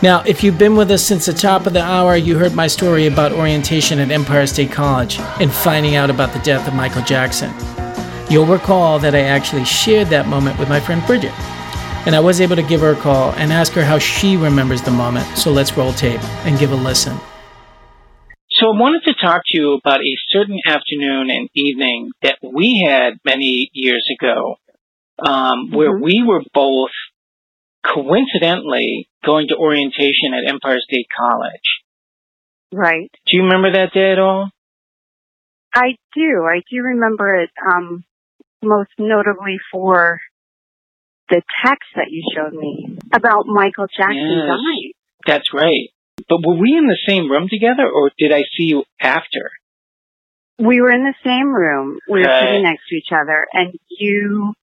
Now, if you've been with us since the top of the hour, you heard my story about orientation at Empire State College and finding out about the death of Michael Jackson. You'll recall that I actually shared that moment with my friend Bridget. And I was able to give her a call and ask her how she remembers the moment. So let's roll tape and give a listen. So I wanted to talk to you about a certain afternoon and evening that we had many years ago, um, where Mhm. we were both coincidentally going to orientation at Empire State College. Right. Do you remember that day at all? I do. I do remember it, um, most notably for the text that you showed me about Michael Jackson Yes. dying. That's right. But were we in the same room together, or did I see you after? We were in the same room. We were Okay. sitting next to each other and you,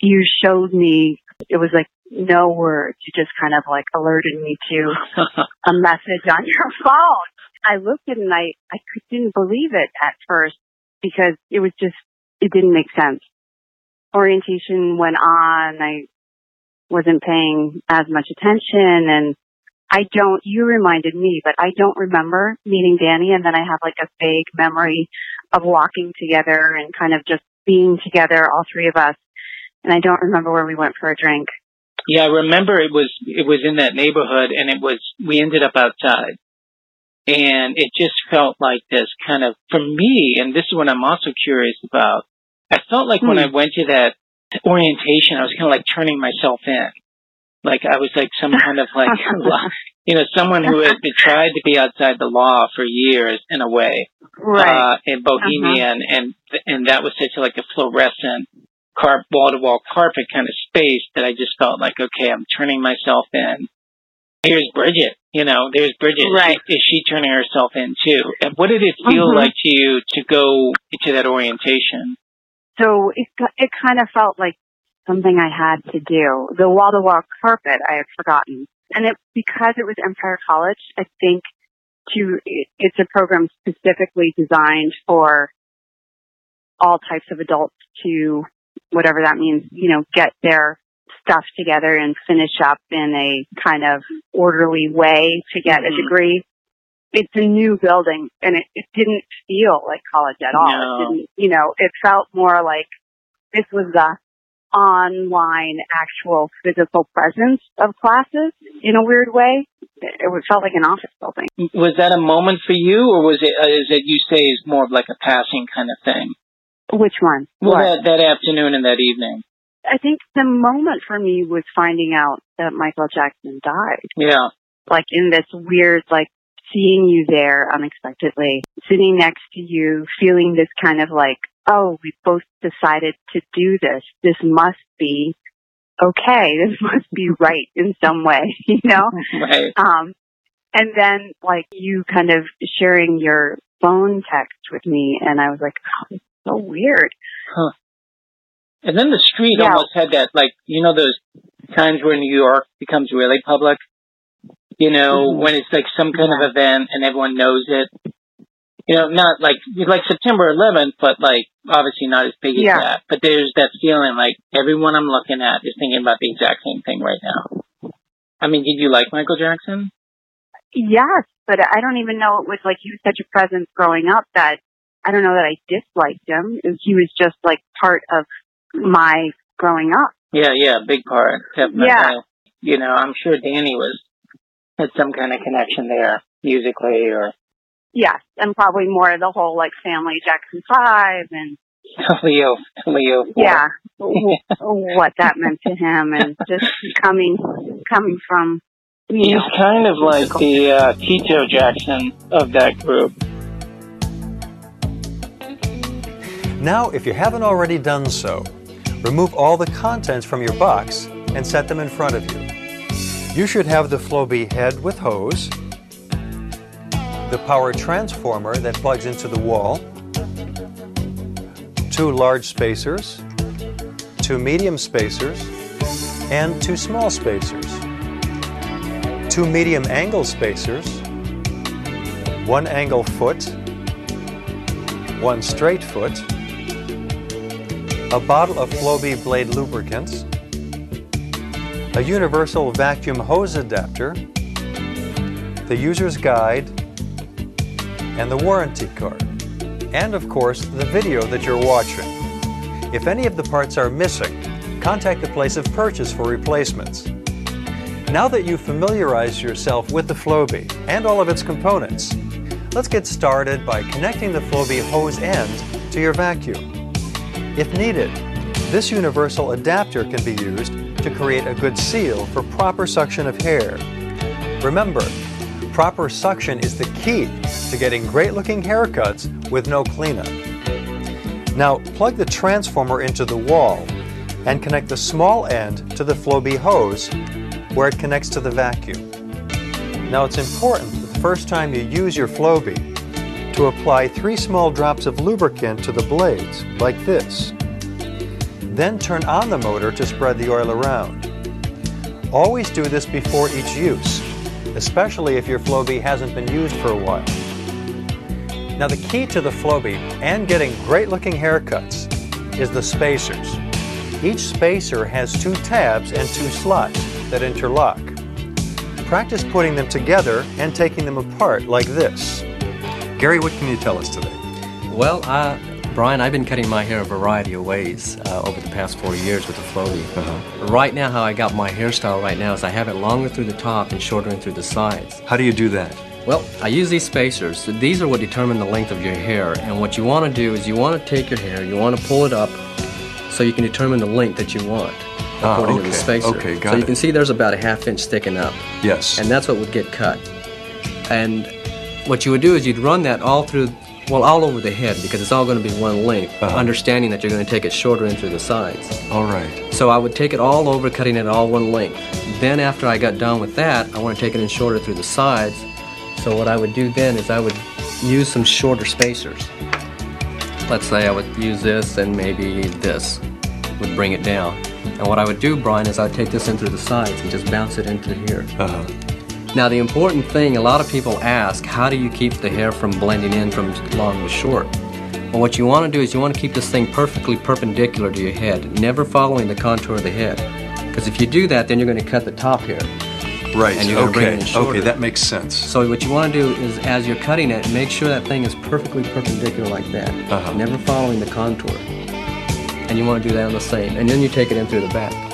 you showed me, it was like no words. You just kind of like alerted me to a message on your phone. I looked at it and I, I didn't believe it at first because it was just, it didn't make sense. Orientation went on. I wasn't paying as much attention and I don't, you reminded me, but I don't remember meeting Danny and then I have like a vague memory of walking together and kind of just being together, all three of us. And I don't remember where we went for a drink. Yeah, I remember it was it was in that neighborhood, and it was we ended up outside, and it just felt like this kind of for me. And this is what I'm also curious about. I felt like when Hmm. I went to that orientation, I was kind of like turning myself in, like I was like some kind of like you know someone who had been tried to be outside the law for years in a way, Right. uh, and bohemian, and and that was such like a fluorescent carp wall to wall carpet kind of space that I just felt like okay, I'm turning myself in. Here's Bridget, you know, there's Bridget. Right. Is she turning herself in too? And what did it feel Mhm. like to you to go to that orientation? So it it kind of felt like something I had to do. The wall to wall carpet I had forgotten, and it because it was Empire College. I think to it's a program specifically designed for all types of adults to whatever that means. You know, get their stuff together and finish up in a kind of orderly way to get a Mhm. degree. It's a new building and it, it didn't feel like college at all. No. It didn't, you know, it felt more like this was the online actual physical presence of classes in a weird way. It, felt like an office building. Was that a moment for you, or was it? Uh, it you say is more of like a passing kind of thing? Which one? Well, What? that that afternoon and that evening. I think the moment for me was finding out that Michael Jackson died. Yeah. like in this weird, like seeing you there unexpectedly, sitting next to you, feeling this kind of like, oh, we both decided to do this. This must be okay. This must be right in some way, you know? Right. Um, and then like you kind of sharing your phone text with me and I was like, oh, so weird. Huh. And then the street Yeah. almost had that, like, you know, those times where New York becomes really public? You know, Mhm. when it's like some kind of event and everyone knows it. You know, not like, like September 11th, but like, obviously not as big as that. But there's that feeling like everyone I'm looking at is thinking about the exact same thing right now. I mean, did you like Michael Jackson? Yes, but I don't even know it was like he was such a presence growing up that I don't know that I disliked him. He was just like part of my growing up. Yeah, yeah, big part. Definitely. Yeah. You know, I'm sure Danny was, had some kind of connection there, musically or Yes, and probably more of the whole like family Jackson Five and Leo, Leo. four. yeah, what that meant to him and just coming coming from you He's know kind of like the uh, Tito Jackson of that group. Now, if you haven't already done so, remove all the contents from your box and set them in front of you. You should have the Flowbee head with hose, the power transformer that plugs into the wall, two large spacers, two medium spacers, and two small spacers, two medium angle spacers, one angle foot, one straight foot, a bottle of Flowbee blade lubricants, a universal vacuum hose adapter, the user's guide, and the warranty card. And of course, the video that you're watching. If any of the parts are missing, contact the place of purchase for replacements. Now that you've familiarized yourself with the Flowbee and all of its components, let's get started by connecting the Flowbee hose end to your vacuum. If needed, this universal adapter can be used to create a good seal for proper suction of hair. Remember, proper suction is the key to getting great looking haircuts with no cleanup. Now plug the transformer into the wall and connect the small end to the Flowbee hose where it connects to the vacuum. Now it's important that the first time you use your Flowbee to apply three small drops of lubricant to the blades, like this. Then turn on the motor to spread the oil around. Always do this before each use, especially if your Flowbee hasn't been used for a while. Now the key to the Flowbee and getting great looking haircuts is the spacers. Each spacer has two tabs and two slots that interlock. Practice putting them together and taking them apart like this. Gary, what can you tell us today? Well, uh, Brian, I've been cutting my hair a variety of ways uh, over the past four years with the Flowbee. Uh-huh. Right now, how I got my hairstyle right now is I have it longer through the top and shorter in through the sides. How do you do that? Well, I use these spacers. These are what determine the length of your hair. And what you want to do is you want to take your hair, you want to pull it up so you can determine the length that you want Ah, according okay. to the spacer. Okay, got so you can see there's about a half inch sticking up. Yes. and that's what would get cut. And what you would do is you'd run that all through, well, all over the head because it's all going to be one length, Uh-huh. understanding that you're going to take it shorter in through the sides. all right. So I would take it all over, cutting it all one length. Then after I got done with that, I want to take it in shorter through the sides. So what I would do then is I would use some shorter spacers. Let's say I would use this and maybe this would bring it down. And what I would do, Brian, is I'd take this in through the sides and just bounce it into here. Uh-huh. Now, the important thing, a lot of people ask, how do you keep the hair from blending in from long to short? Well, what you want to do is you want to keep this thing perfectly perpendicular to your head, never following the contour of the head. Because if you do that, then you're going to cut the top hair. Right. And you're gonna bring it okay. in shorter. Okay, that makes sense. So what you want to do is, as you're cutting it, make sure that thing is perfectly perpendicular like that, Uh-huh. never following the contour. And you want to do that on the same, and then you take it in through the back.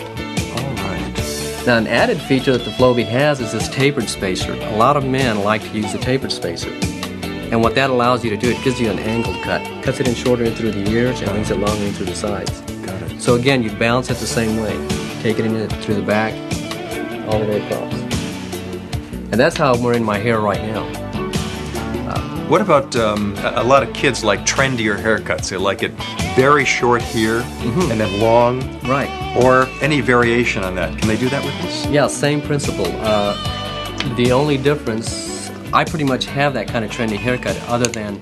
Now, an added feature that the Flowbee has is this tapered spacer. A lot of men like to use the tapered spacer. And what that allows you to do, it gives you an angled cut. Cuts it in shorter in through the ears and leaves it longer in through the sides. Got it. So again, you balance it the same way. Take it in through the back, all the way across. And that's how I'm wearing my hair right now. What about um, a lot of kids like trendier haircuts? They like it very short here Mm-hmm. and then long, Right. Or any variation on that. Can they do that with this? Yeah, same principle. Uh, the only difference, I pretty much have that kind of trendy haircut, other than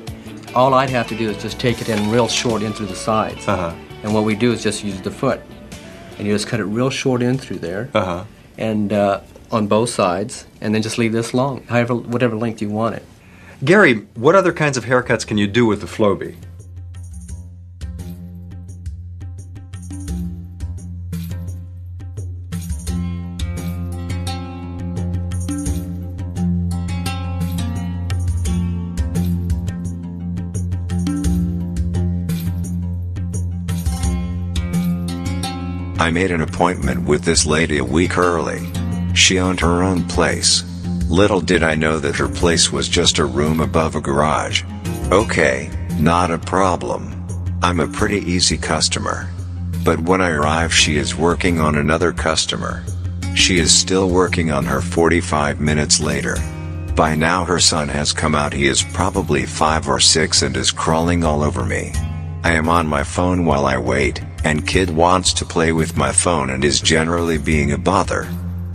all I'd have to do is just take it in real short in through the sides. Uh-huh. And what we do is just use the foot. And you just cut it real short in through there, Uh-huh. and uh, on both sides, and then just leave this long, however, whatever length you want it. Gary, what other kinds of haircuts can you do with the Flowbee? I made an appointment with this lady a week early. She owned her own place. Little did I know that her place was just a room above a garage. Okay, not a problem. I'm a pretty easy customer. But when I arrive, she is working on another customer. She is still working on her 45 minutes later. By now, her son has come out. He is probably five or six and is crawling all over me. I am on my phone while I wait, and kid wants to play with my phone and is generally being a bother.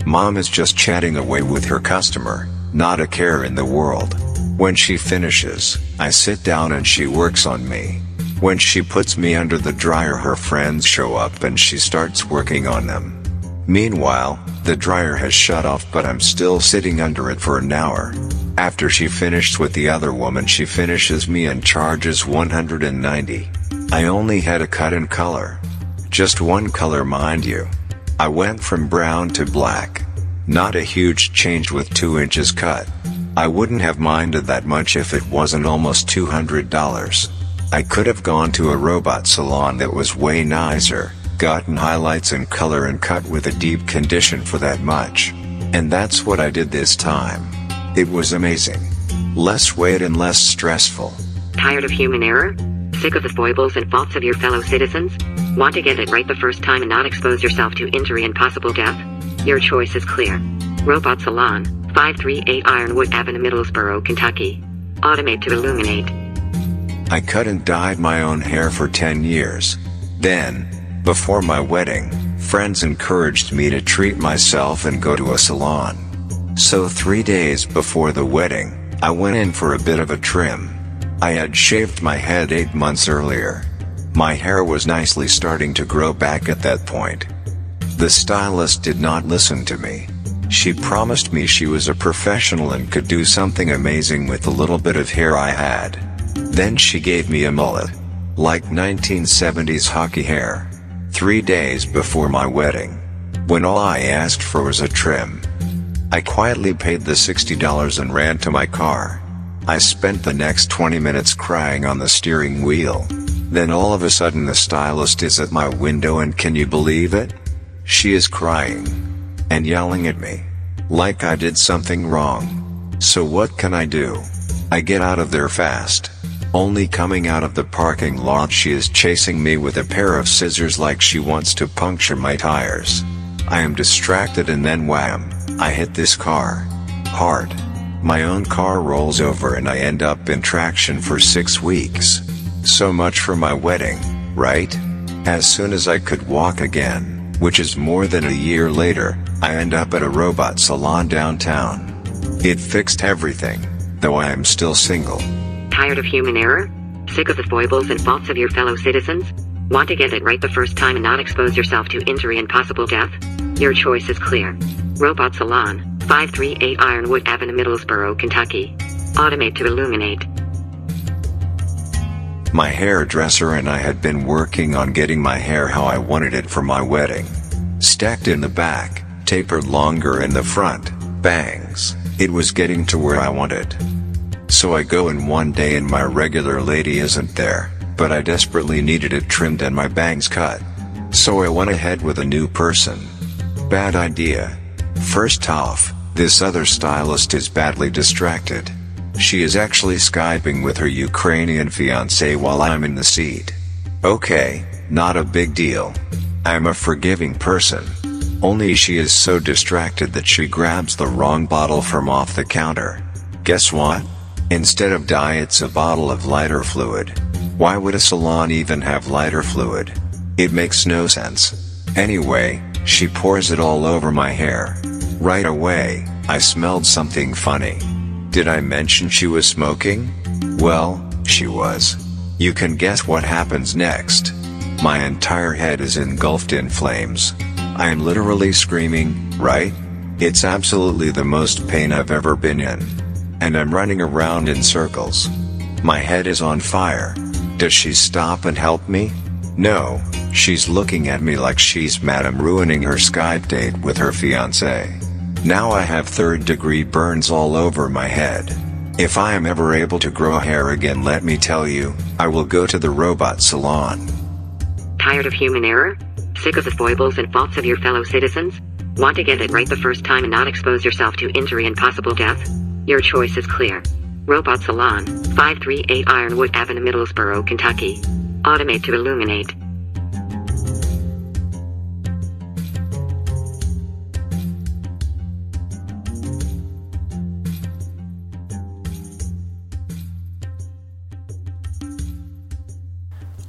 Mom is just chatting away with her customer, not a care in the world. When she finishes, I sit down and she works on me. When she puts me under the dryer, her friends show up and she starts working on them. Meanwhile, the dryer has shut off, but I'm still sitting under it for an hour. After she finished with the other woman, she finishes me and charges 190. I only had a cut in color. Just one color, mind you. I went from brown to black. Not a huge change with 2 inches cut. I wouldn't have minded that much if it wasn't almost $200. I could have gone to a robot salon that was way nicer, gotten highlights and color and cut with a deep condition for that much. And that's what I did this time. It was amazing. Less wait and less stressful. Tired of human error? Sick of the foibles and faults of your fellow citizens? Want to get it right the first time and not expose yourself to injury and possible death? Your choice is clear. Robot Salon, 538 Ironwood Avenue, Middlesboro, Kentucky. Automate to illuminate. I cut and dyed my own hair for 10 years. Then, before my wedding, friends encouraged me to treat myself and go to a salon. So three days before the wedding, I went in for a bit of a trim. I had shaved my head eight months earlier. My hair was nicely starting to grow back at that point. The stylist did not listen to me. She promised me she was a professional and could do something amazing with the little bit of hair I had. Then she gave me a mullet. Like 1970s hockey hair three days before my wedding, when all I asked for was a trim. I quietly paid the $60 and ran to my car. I spent the next 20 minutes crying on the steering wheel. Then all of a sudden the stylist is at my window and can you believe it? She is crying. And yelling at me. Like I did something wrong. So what can I do? I get out of there fast. Only coming out of the parking lot she is chasing me with a pair of scissors like she wants to puncture my tires. I am distracted and then wham, I hit this car. Hard. My own car rolls over and I end up in traction for six weeks. So much for my wedding, right? As soon as I could walk again, which is more than a year later, I end up at a robot salon downtown. It fixed everything, though I am still single. Tired of human error? Sick of the foibles and faults of your fellow citizens? Want to get it right the first time and not expose yourself to injury and possible death? Your choice is clear. Robot Salon, 538 Ironwood Avenue, Middlesboro, Kentucky. Automate to illuminate. My hairdresser and I had been working on getting my hair how I wanted it for my wedding. Stacked in the back, tapered longer in the front, bangs. It was getting to where I wanted. So I go in one day and my regular lady isn't there, but I desperately needed it trimmed and my bangs cut. So I went ahead with a new person. Bad idea. First off, this other stylist is badly distracted. She is actually Skyping with her Ukrainian fiance while I'm in the seat. Okay, not a big deal. I'm a forgiving person. Only she is so distracted that she grabs the wrong bottle from off the counter. Guess what? Instead of dye it's a bottle of lighter fluid. Why would a salon even have lighter fluid? It makes no sense. Anyway, she pours it all over my hair. Right away, I smelled something funny. Did I mention she was smoking? Well, she was. You can guess what happens next. My entire head is engulfed in flames. I am literally screaming, right? It's absolutely the most pain I've ever been in and I'm running around in circles. My head is on fire. Does she stop and help me? No, she's looking at me like she's mad I'm ruining her Skype date with her fiance. Now I have third degree burns all over my head. If I am ever able to grow hair again, let me tell you, I will go to the robot salon. Tired of human error? Sick of the foibles and faults of your fellow citizens? Want to get it right the first time and not expose yourself to injury and possible death? Your choice is clear. Robot Salon, 538 Ironwood Avenue, Middlesboro, Kentucky. Automate to illuminate.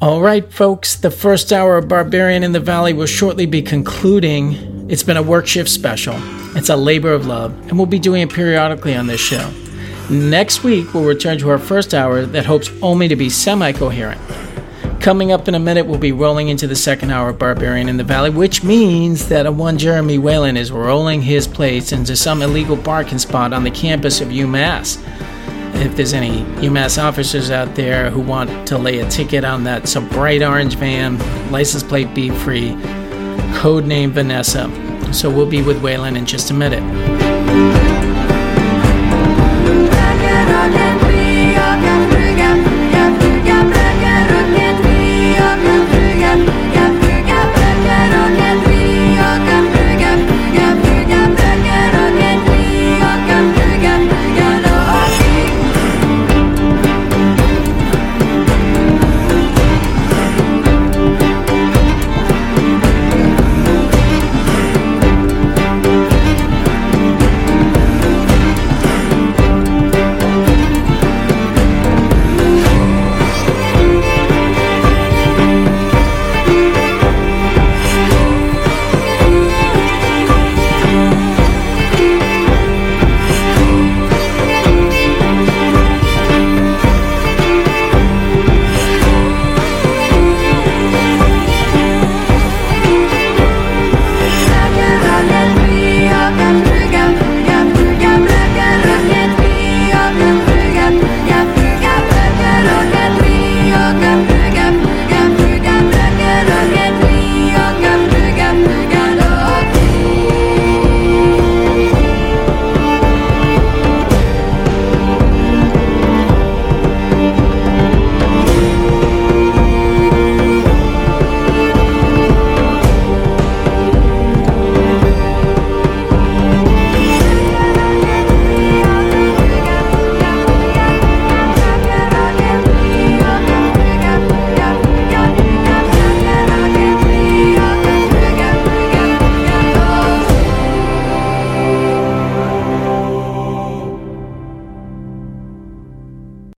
All right, folks, the first hour of Barbarian in the Valley will shortly be concluding. It's been a work shift special. It's a labor of love, and we'll be doing it periodically on this show. Next week, we'll return to our first hour that hopes only to be semi coherent. Coming up in a minute, we'll be rolling into the second hour of Barbarian in the Valley, which means that a one Jeremy Whalen is rolling his plates into some illegal parking spot on the campus of UMass if there's any UMass officers out there who want to lay a ticket on that so bright orange van, license plate be free, code name Vanessa. So we'll be with Waylon in just a minute.